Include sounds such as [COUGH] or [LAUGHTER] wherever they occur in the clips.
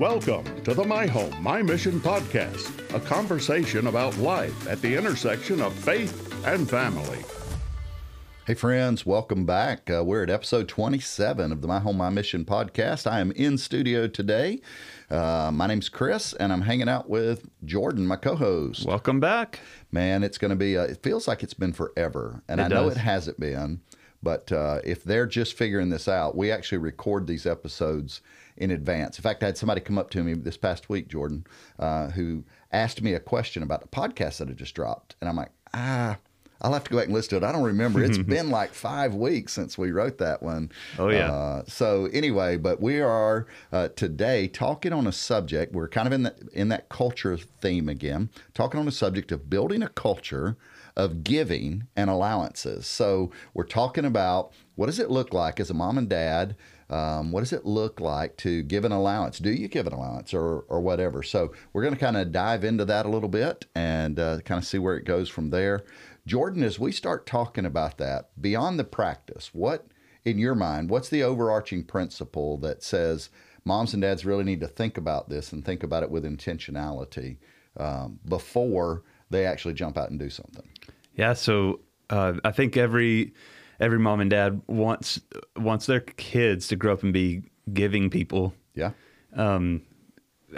Welcome to the My Home, My Mission podcast, a conversation about life at the intersection of faith and family. Hey, friends, welcome back. Uh, we're at episode 27 of the My Home, My Mission podcast. I am in studio today. Uh, my name's Chris, and I'm hanging out with Jordan, my co host. Welcome back. Man, it's going to be, uh, it feels like it's been forever. And It I know it hasn't been. But uh, if they're just figuring this out, we actually record these episodes in advance. In fact, I had somebody come up to me this past week, Jordan, uh, who asked me a question about the podcast that I just dropped. And I'm like, ah, I'll have to go back and listen to it. I don't remember. It's [LAUGHS] been like five weeks since we wrote that one. Oh, yeah. Uh, so anyway, but we are uh, today talking on a subject. We're kind of in that in that culture theme again, talking on a subject of building a culture of giving and allowances. So we're talking about what does it look like as a mom and dad. Um, what does it look like to give an allowance? Do you give an allowance or, or whatever? So we're going to kind of dive into that a little bit and uh, kind of see where it goes from there. Jordan, as we start talking about that, beyond the practice, what in your mind, what's the overarching principle that says moms and dads really need to think about this and think about it with intentionality um, before they actually jump out and do something? Yeah, so uh, I think every every mom and dad wants wants their kids to grow up and be giving people. Yeah. Um,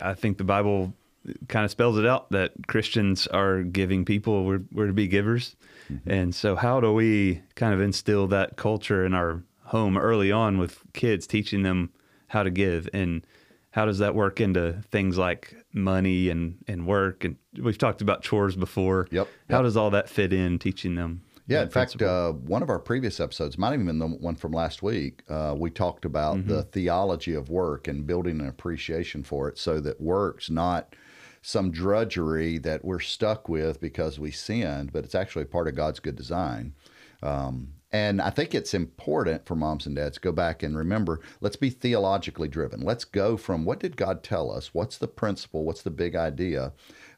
I think the Bible kind of spells it out that Christians are giving people. We're we're to be givers, and so how do we kind of instill that culture in our home early on with kids, teaching them how to give and how does that work into things like money and, and work and we've talked about chores before Yep, how does all that fit in teaching them Yeah, in fact, uh, one of our previous episodes, might have been the one from last week, uh, we talked about the theology of work and building an appreciation for it so that work's not some drudgery that we're stuck with because we sinned, but it's actually part of God's good design. Um, and I think it's important for moms and dads to go back and remember let's be theologically driven. Let's go from what did God tell us? What's the principle? What's the big idea?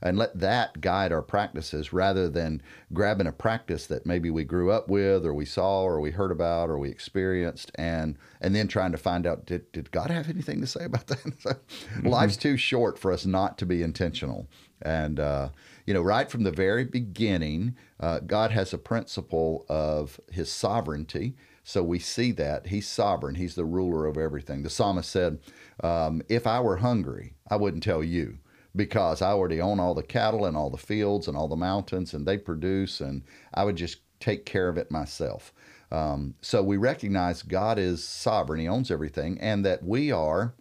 And let that guide our practices rather than grabbing a practice that maybe we grew up with or we saw or we heard about or we experienced and and then trying to find out did, did God have anything to say about that? [LAUGHS] So, Life's too short for us not to be intentional. And, uh, you know, right from the very beginning, uh, God has a principle of his sovereignty. So we see that he's sovereign, he's the ruler of everything. The psalmist said, um, If I were hungry, I wouldn't tell you because I already own all the cattle and all the fields and all the mountains, and they produce, and I would just take care of it myself. Um, so we recognize God is sovereign, he owns everything, and that we are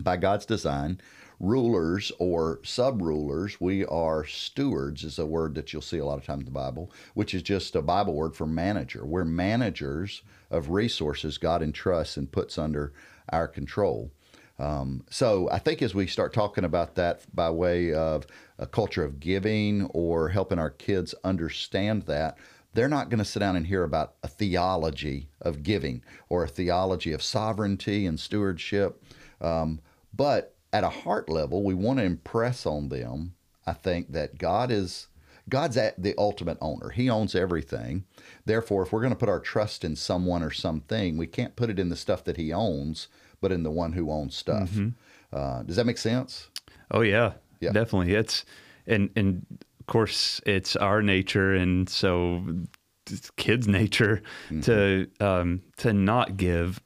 by God's design, rulers or sub rulers. We are stewards, is a word that you'll see a lot of times in the Bible, which is just a Bible word for manager. We're managers of resources God entrusts and puts under our control. Um, so I think as we start talking about that by way of a culture of giving or helping our kids understand that, they're not going to sit down and hear about a theology of giving or a theology of sovereignty and stewardship. Um, but at a heart level, we want to impress on them, I think, that God is God's at the ultimate owner. He owns everything. Therefore, if we're going to put our trust in someone or something, we can't put it in the stuff that he owns, but in the one who owns stuff. Uh, does that make sense? oh yeah, Yeah. definitely it's and and of course it's our nature and so it's kids nature to um to not give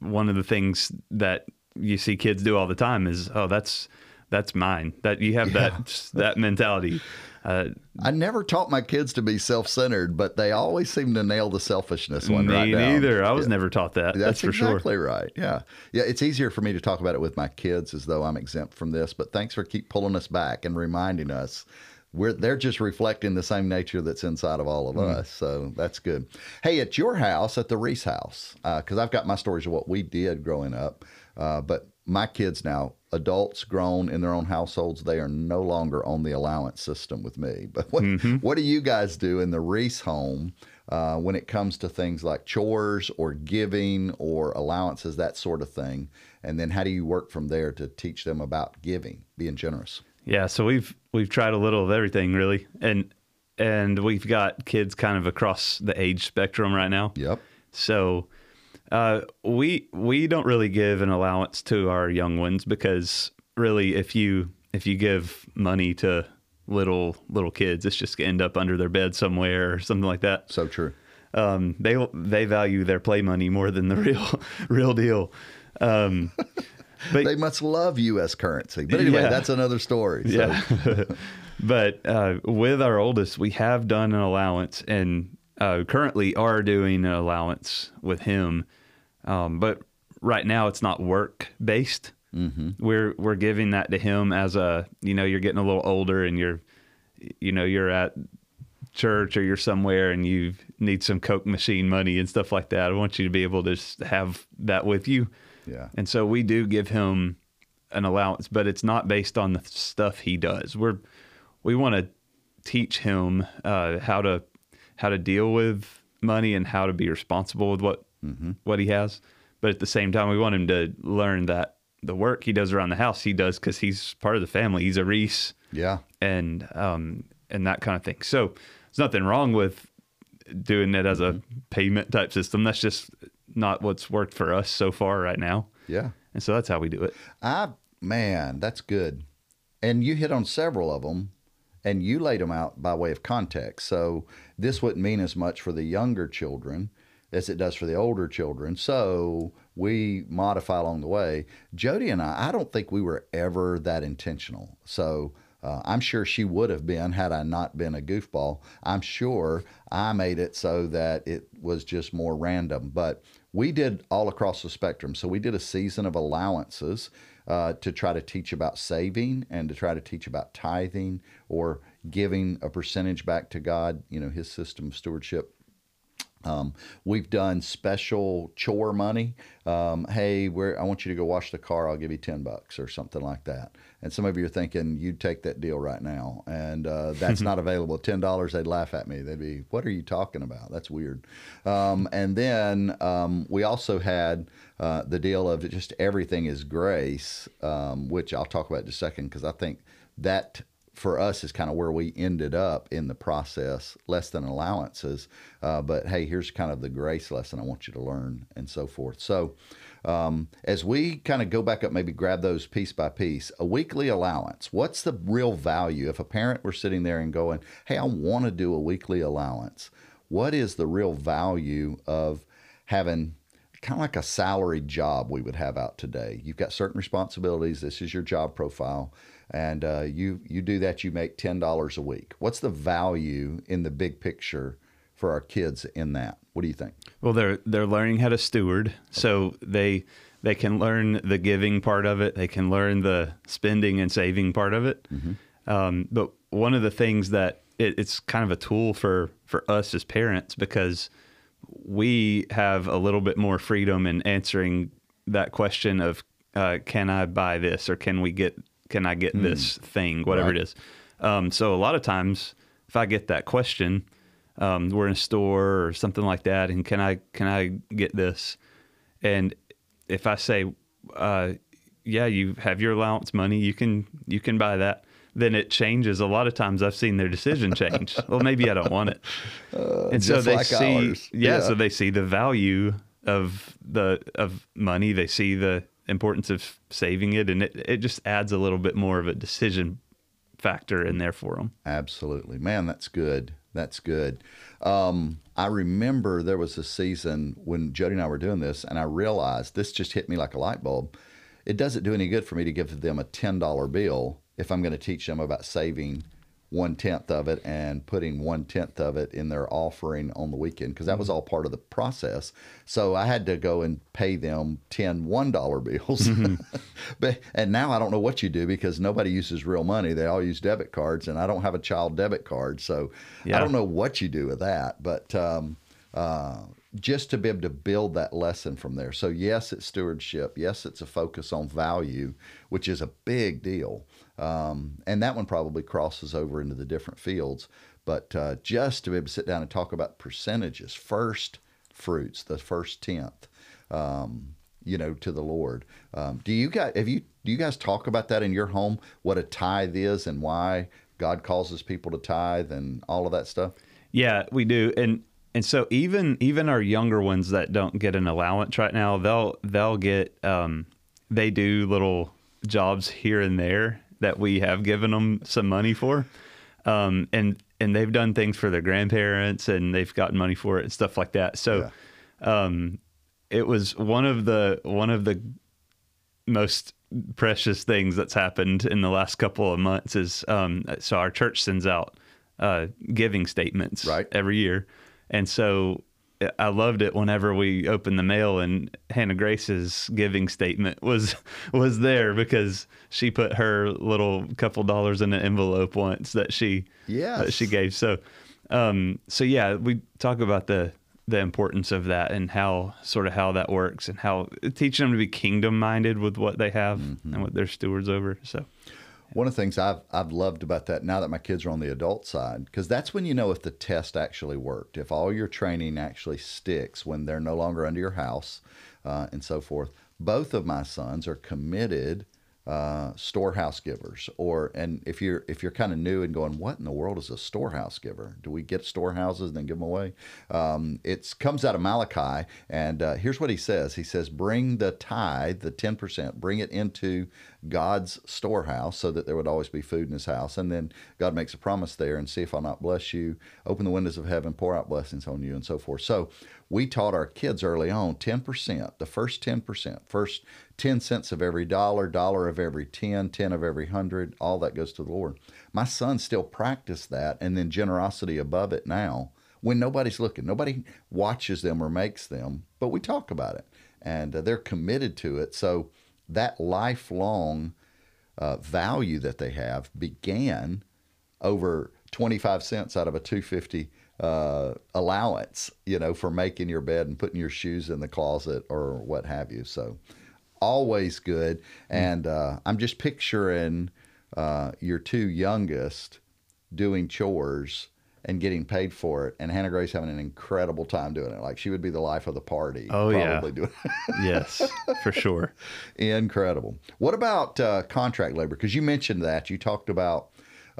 one of the things that you see kids do all the time is oh that's that's mine that you have that that mentality uh, I never taught my kids to be self-centered, but they always seem to nail the selfishness one me right down. neither i was Yeah. never taught that that's, That's, for sure exactly right. Yeah, yeah. It's easier for me to talk about it with my kids as though I'm exempt from this. But thanks for keep pulling us back and reminding us we're they're just reflecting the same nature that's inside of all of Mm. us. So that's good. Hey, at your house, at the Reese house, because I've got my stories of what we did growing up, uh, but my kids now, adults grown in their own households, they are no longer on the allowance system with me. [LAUGHS] But what Mm-hmm. what do you guys do in the Reese home? uh, when it comes to things like chores or giving or allowances, that sort of thing. And then how do you work from there to teach them about giving, being generous? Yeah, so we've we've tried a little of everything really, and and we've got kids kind of across the age spectrum right now. Yep. So Uh, we we don't really give an allowance to our young ones because really, if you if you give money to little little kids, it's just gonna end up under their bed somewhere or something like that. So true. Um, they they value their play money more than the [LAUGHS] real real deal. Um, but they must love U.S. currency. But anyway, yeah. that's another story. So. Yeah. [LAUGHS] but uh, with our oldest, we have done an allowance, and uh, currently are doing an allowance with him. Um, but right now, it's not work based. Mm-hmm. We're we're giving that to him as a you know you're getting a little older and you're you know you're at church or you're somewhere and you need some Coke machine money and stuff like that. I want you to be able to just have that with you. Yeah. And so we do give him an allowance, but it's not based on the stuff he does. We're we want to teach him uh, how to how to deal with money and how to be responsible with what mm-hmm. what he has. But at the same time, we want him to learn that the work he does around the house, he does because he's part of the family. He's a Reese, yeah, and um and that kind of thing. So there's nothing wrong with doing it as a mm-hmm. payment type system. That's just not what's worked for us so far right now. Yeah. And so that's how we do it. I man, that's good. And you hit on several of them and you laid them out by way of context. So this wouldn't mean as much for the younger children as it does for the older children. So we modify along the way. Jody and I, I don't think we were ever that intentional. So uh, I'm sure she would have been had I not been a goofball. I'm sure I made it so that it was just more random. But we did all across the spectrum. So we did a season of allowances uh, to try to teach about saving and to try to teach about tithing or giving a percentage back to God, you know, his system of stewardship. Um, we've done special chore money. Um, hey, I want you to go wash the car. I'll give you ten bucks or something like that. And some of you are thinking you'd take that deal right now, and uh, that's not [LAUGHS] available. Ten dollars, they'd laugh at me. They'd be, "What are you talking about? That's weird." Um, and then um, we also had uh, the deal of just everything is grace, um, which I'll talk about in a second because I think that for us is kind of where we ended up in the process, less than allowances. Uh, but hey, here's kind of the grace lesson I want you to learn, and so forth. So, um, as we kind of go back up, maybe grab those piece by piece, a weekly allowance. What's the real value? If a parent were sitting there and going, "Hey, I want to do a weekly allowance," what is the real value of having kind of like a salaried job we would have out today? You've got certain responsibilities. This is your job profile and uh, you you do that, you make ten dollars a week. What's the value in the big picture for our kids in that? What do you think? Well, they're they're learning how to steward, so they they can learn the giving part of it. They can learn the spending and saving part of it. Mm-hmm. Um, but one of the things that it, it's kind of a tool for for us as parents because we have a little bit more freedom in answering that question of uh, can I buy this or can we get can I get mm. this thing, whatever right. it is. Um, so a lot of times, if I get that question, um, we're in a store or something like that, and can I can I get this? And if I say, uh, yeah, you have your allowance money, you can you can buy that. Then it changes. A lot of times, I've seen their decision change. well, maybe I don't want it, [LAUGHS] uh, and so they like see, yeah, yeah, so they see the value of the of money. They see the importance of saving it, and it, it just adds a little bit more of a decision factor in there for them. Absolutely, man, that's good. That's good. Um, I remember there was a season when Jody and I were doing this, and I realized this just hit me like a light bulb. It doesn't do any good for me to give them a ten dollar bill if I'm going to teach them about saving one tenth of it and putting one tenth of it in their offering on the weekend because that was mm-hmm. all part of the process. So I had to go and pay them 10 one dollar bills. Mm-hmm. [LAUGHS] but and now I don't know what you do because nobody uses real money. They all use debit cards, and I don't have a child debit card, so yeah. I don't know what you do with that. But um, uh, just to be able to build that lesson from there. So yes, it's stewardship. Yes, it's a focus on value, which is a big deal. Um, and that one probably crosses over into the different fields. But uh, just to be able to sit down and talk about percentages, first fruits, the first tenth, um, you know, to the Lord. Um, do you guys have you do you guys talk about that in your home? What a tithe is and why God causes people to tithe and all of that stuff? Yeah, we do. And and so even even our younger ones that don't get an allowance right now, they'll they'll get um, they do little jobs here and there that we have given them some money for, um, and and they've done things for their grandparents and they've gotten money for it and stuff like that. So, um, it was one of the one of the most precious things that's happened in the last couple of months is um, so our church sends out uh, giving statements Right. every year, and so I loved it whenever we opened the mail and Hannah Grace's giving statement was was there because she put her little couple dollars in an envelope once that she Yes. that she gave. So um, so yeah, we talk about the the importance of that and how sort of how that works and how teaching them to be kingdom minded with what they have and what they're stewards over. So One of the things I've I've loved about that now that my kids are on the adult side, because that's when you know if the test actually worked, if all your training actually sticks when they're no longer under your house, uh, and so forth. Both of my sons are committed uh, storehouse givers, or and if you're if you're kind of new and going, what in the world is a storehouse giver? Do we get storehouses and then give them away? Um, it comes out of Malachi, and uh, here's what he says: He says, "Bring the tithe, the ten percent, bring it into God's storehouse, so that there would always be food in His house." And then God makes a promise there, and see if I'll not bless you, open the windows of heaven, pour out blessings on you, and so forth. So we taught our kids early on 10%, the first 10%, first 10 cents of every dollar, dollar of every 10, 10 of every 100, all that goes to the Lord. My son still practice that and then generosity above it now when nobody's looking. Nobody watches them or makes them, but we talk about it and uh, they're committed to it. So that lifelong uh, value that they have began over 25 cents out of a 250 uh, allowance, you know, for making your bed and putting your shoes in the closet or what have you. So always good. And uh, I'm just picturing uh, your two youngest doing chores and getting paid for it, and Hannah Grace having an incredible time doing it. Like she would be the life of the party. Oh, yeah. doing [LAUGHS] yes, for sure. Incredible. What about uh, contract labor? Because you mentioned that. You talked about,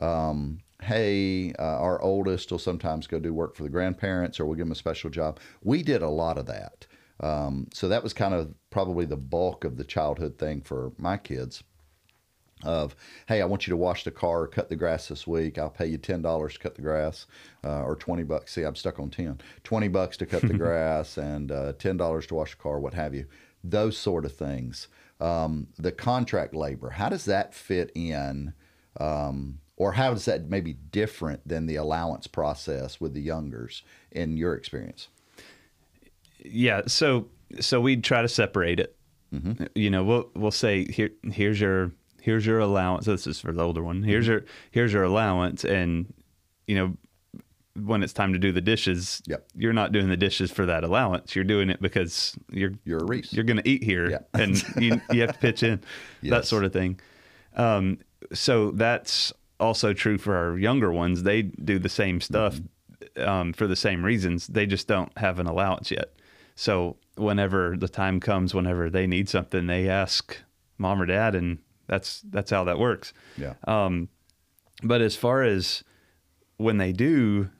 um, hey, uh, our oldest will sometimes go do work for the grandparents or we'll give them a special job. We did a lot of that. Um, so that was kind of probably the bulk of the childhood thing for my kids of hey i want you to wash the car or cut the grass this week. I'll pay you $10 to cut the grass uh, or 20 bucks. See i'm stuck on 10 20 bucks to cut the [LAUGHS] grass and uh, $10 to wash the car what have you. Those sort of things. Um, the contract labor how does that fit in um, or how is that maybe different than the allowance process with the youngers in your experience Yeah, so so we try to separate it. You know, we'll we'll say here here's your here's your allowance. This is for the older one. Here's your here's your allowance, and you know when it's time to do the dishes, Yep. you're not doing the dishes for that allowance. You're doing it because you're You're a Reese. You're going to eat here, Yeah. and you you have to pitch in [LAUGHS] that sort of thing. Um, so that's also true for our younger ones. They do the same stuff um, for the same reasons. They just don't have an allowance yet. So whenever the time comes, whenever they need something, they ask mom or dad, and that's that's how that works. yeah Um, but as far as when they do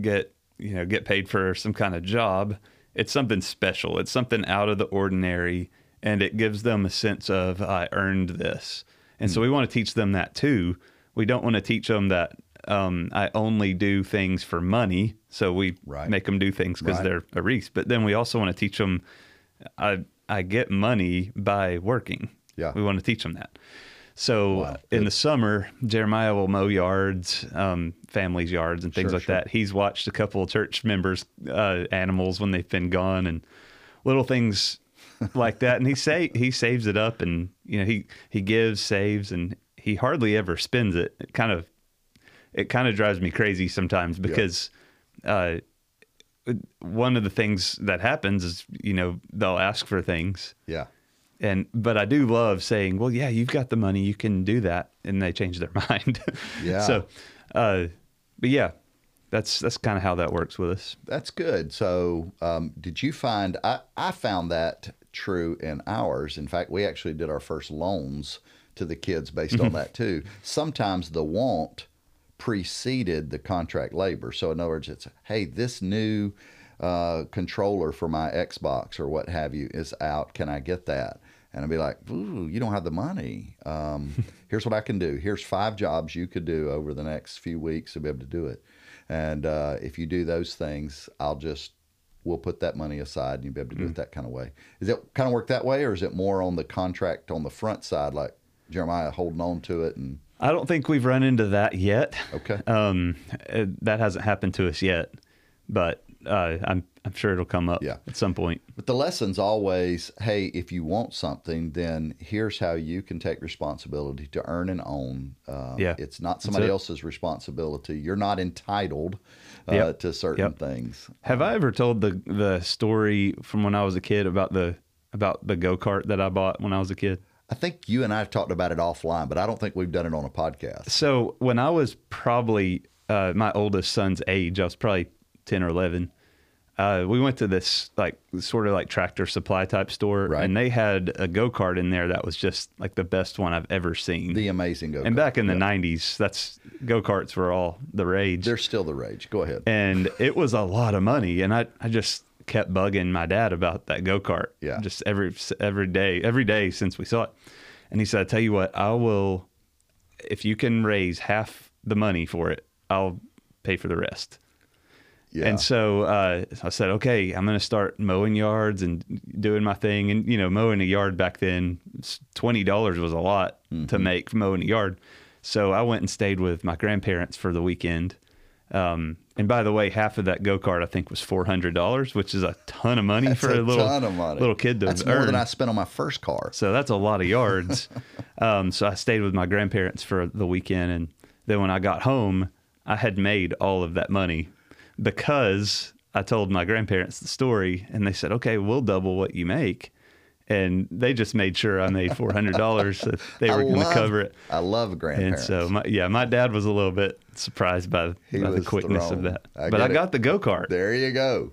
get you know get paid for some kind of job, it's something special. It's something out of the ordinary, and it gives them a sense of I earned this. And so we want to teach them that too. We don't want to teach them that um, I only do things for money. So we Right. make them do things because Right. they're a Reese. But then we also want to teach them I I get money by working. Yeah. we want to teach them that. So Wow. in the summer, Jeremiah will mow yards, um, families' yards, and things Sure, like sure. that. He's watched a couple of church members' uh, animals when they've been gone, and little things like that. And he [LAUGHS] say he saves it up, and you know he he gives, saves, and he hardly ever spends it. It kind of it kind of drives me crazy sometimes because uh, one of the things that happens is you know they'll ask for things yeah and but I do love saying, "Well, yeah, you've got the money, you can do that," and they change their [LAUGHS] mind. Yeah. So, uh, but yeah, that's that's kind of how that works with us. That's good. So, um, did you find? I, I found that true in ours. In fact, we actually did our first loans to the kids based on that too. Sometimes the want preceded the contract labor. So in other words, it's hey, this new uh, controller for my Xbox or what have you is out. Can I get that? And I'd be like, Ooh, you don't have the money. Um, [LAUGHS] here's what I can do. Here's five jobs you could do over the next few weeks to be able to do it. And uh, if you do those things, I'll just we'll put that money aside and you'll be able to do Mm. it that kind of way. Is it kind of work that way, or is it more on the contract on the front side, like Jeremiah holding on to it and I don't think we've run into that yet. okay? Um, uh, that hasn't happened to us yet, but uh, I'm I'm sure it'll come up Yeah. at some point. But the lesson's always, hey, if you want something, then here's how you can take responsibility to earn and own. Uh, Yeah. it's not somebody it. else's responsibility. You're not entitled uh, Yep. to certain Yep. things. Have I ever told the the story from when I was a kid about the about the go kart that I bought when I was a kid? I think you and I have talked about it offline, but I don't think we've done it on a podcast. So when I was probably uh, my oldest son's age, I was probably ten or eleven. Uh, we went to this like sort of like tractor supply type store, Right. and they had a go kart in there that was just like the best one I've ever seen. The amazing go. Kart And back in the '90s, that's go karts were all the rage. they're still the rage. Go ahead. and it was a lot of money and i, I just kept bugging my dad about that go-kart Yeah. just every every day every day since we saw it and he said i tell you what i will if you can raise half the money for it i'll pay for the rest Yeah. and so uh, I said, okay, I'm going to start mowing yards and doing my thing. And, you know, mowing a yard back then, $20 was a lot Mm-hmm. to make mowing a yard. So I went and stayed with my grandparents for the weekend. Um, and by the way, half of that go kart I think was four hundred dollars, which is a ton of money That's for a, a little ton of money. little kid to That's earn. more than I spent on my first car. So that's a lot of yards. [LAUGHS] um, so I stayed with my grandparents for the weekend, and then when I got home, I had made all of that money because I told my grandparents the story, and they said, "Okay, we'll double what you make." And they just made sure I made four hundred dollars. [LAUGHS] so they were going to cover it. I love grandparents. And so, my, yeah, my dad was a little bit surprised by, by the quickness thrown. of that. I but I it. got the go kart. There you go.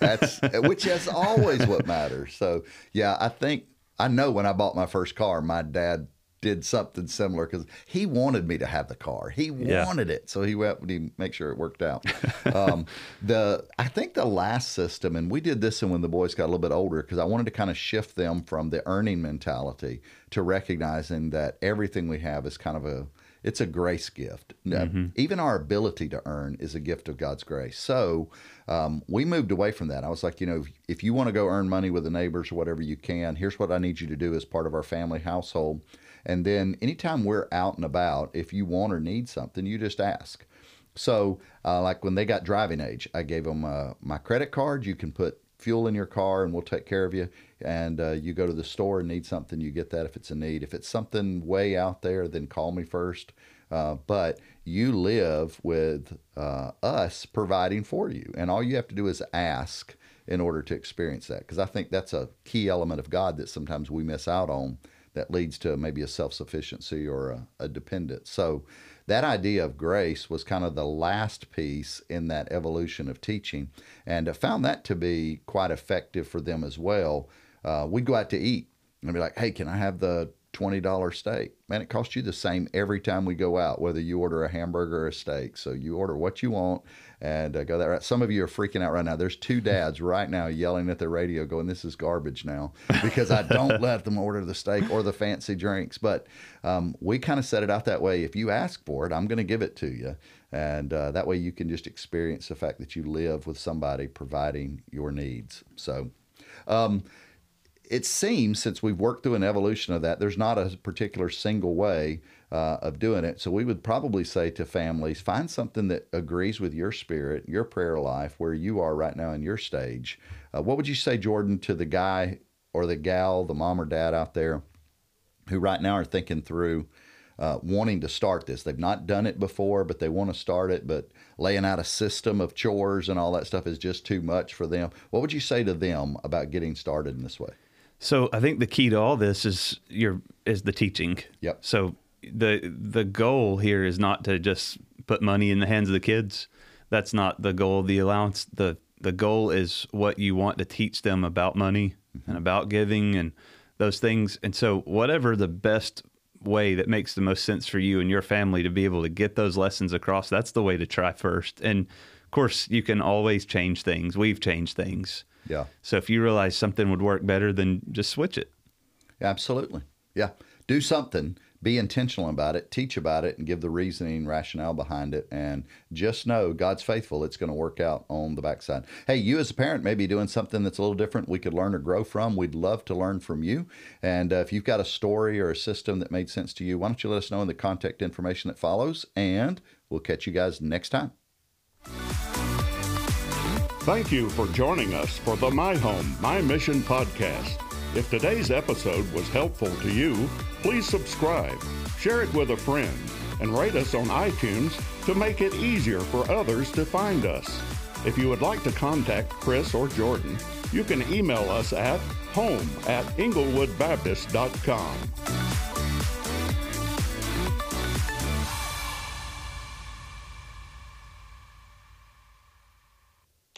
That's [LAUGHS] which is always what matters. So yeah, I think I know when I bought my first car, my dad did something similar because he wanted me to have the car. He Yeah. wanted it, so he went to make sure it worked out. [LAUGHS] um, the I think the last system, and we did this when the boys got a little bit older because I wanted to kind of shift them from the earning mentality to recognizing that everything we have is kind of a it's a grace gift. Now, Even our ability to earn is a gift of God's grace. So um, we moved away from that. I was like, you know, if, if you want to go earn money with the neighbors or whatever you can, here's what I need you to do as part of our family household. And then anytime we're out and about, if you want or need something, you just ask. So, uh, like when they got driving age, I gave them uh, my credit card. You can put fuel in your car and we'll take care of you. And uh, you go to the store and need something, you get that if it's a need. If it's something way out there, then call me first. Uh, but you live with uh, us providing for you. And all you have to do is ask in order to experience that. Because I think that's a key element of God that sometimes we miss out on that leads to maybe a self sufficiency or a, a dependence. So, that idea of grace was kind of the last piece in that evolution of teaching. And I found that to be quite effective for them as well. Uh, we'd go out to eat and be like, hey, can I have the $20 steak? Man, it costs you the same every time we go out, whether you order a hamburger or a steak. So you order what you want and uh, go that route. Some of you are freaking out right now. There's two dads right now yelling at the radio going, this is garbage now because I don't [LAUGHS] let them order the steak or the fancy drinks. But um, we kind of set it out that way. If you ask for it, I'm going to give it to you. And uh, that way you can just experience the fact that you live with somebody providing your needs. So, um, it seems since we've worked through an evolution of that, there's not a particular single way uh, of doing it. So we would probably say to families, find something that agrees with your spirit, your prayer life, where you are right now in your stage. Uh, what would you say, Jordan, to the guy or the gal, the mom or dad out there who right now are thinking through uh, wanting to start this. They've not done it before, but they want to start it, but laying out a system of chores and all that stuff is just too much for them. What would you say to them about getting started in this way? So I think the key to all this is your is the teaching. Yep. So the the goal here is not to just put money in the hands of the kids. That's not the goal of the allowance. The the goal is what you want to teach them about money mm-hmm. and about giving and those things. And so whatever the best way that makes the most sense for you and your family to be able to get those lessons across, that's the way to try first. And of course, you can always change things. We've changed things. Yeah. So if you realize something would work better, then just switch it. Absolutely. Yeah. Do something. Be intentional about it. Teach about it and give the reasoning, rationale behind it. And just know God's faithful. It's going to work out on the backside. Hey, you as a parent may be doing something that's a little different we could learn or grow from. We'd love to learn from you. And uh, if you've got a story or a system that made sense to you, why don't you let us know in the contact information that follows? And we'll catch you guys next time. Thank you for joining us for the My Home, My Mission podcast. If today's episode was helpful to you, please subscribe, share it with a friend, and rate us on iTunes to make it easier for others to find us. If you would like to contact Chris or Jordan, you can email us at home at inglewoodbaptist.com.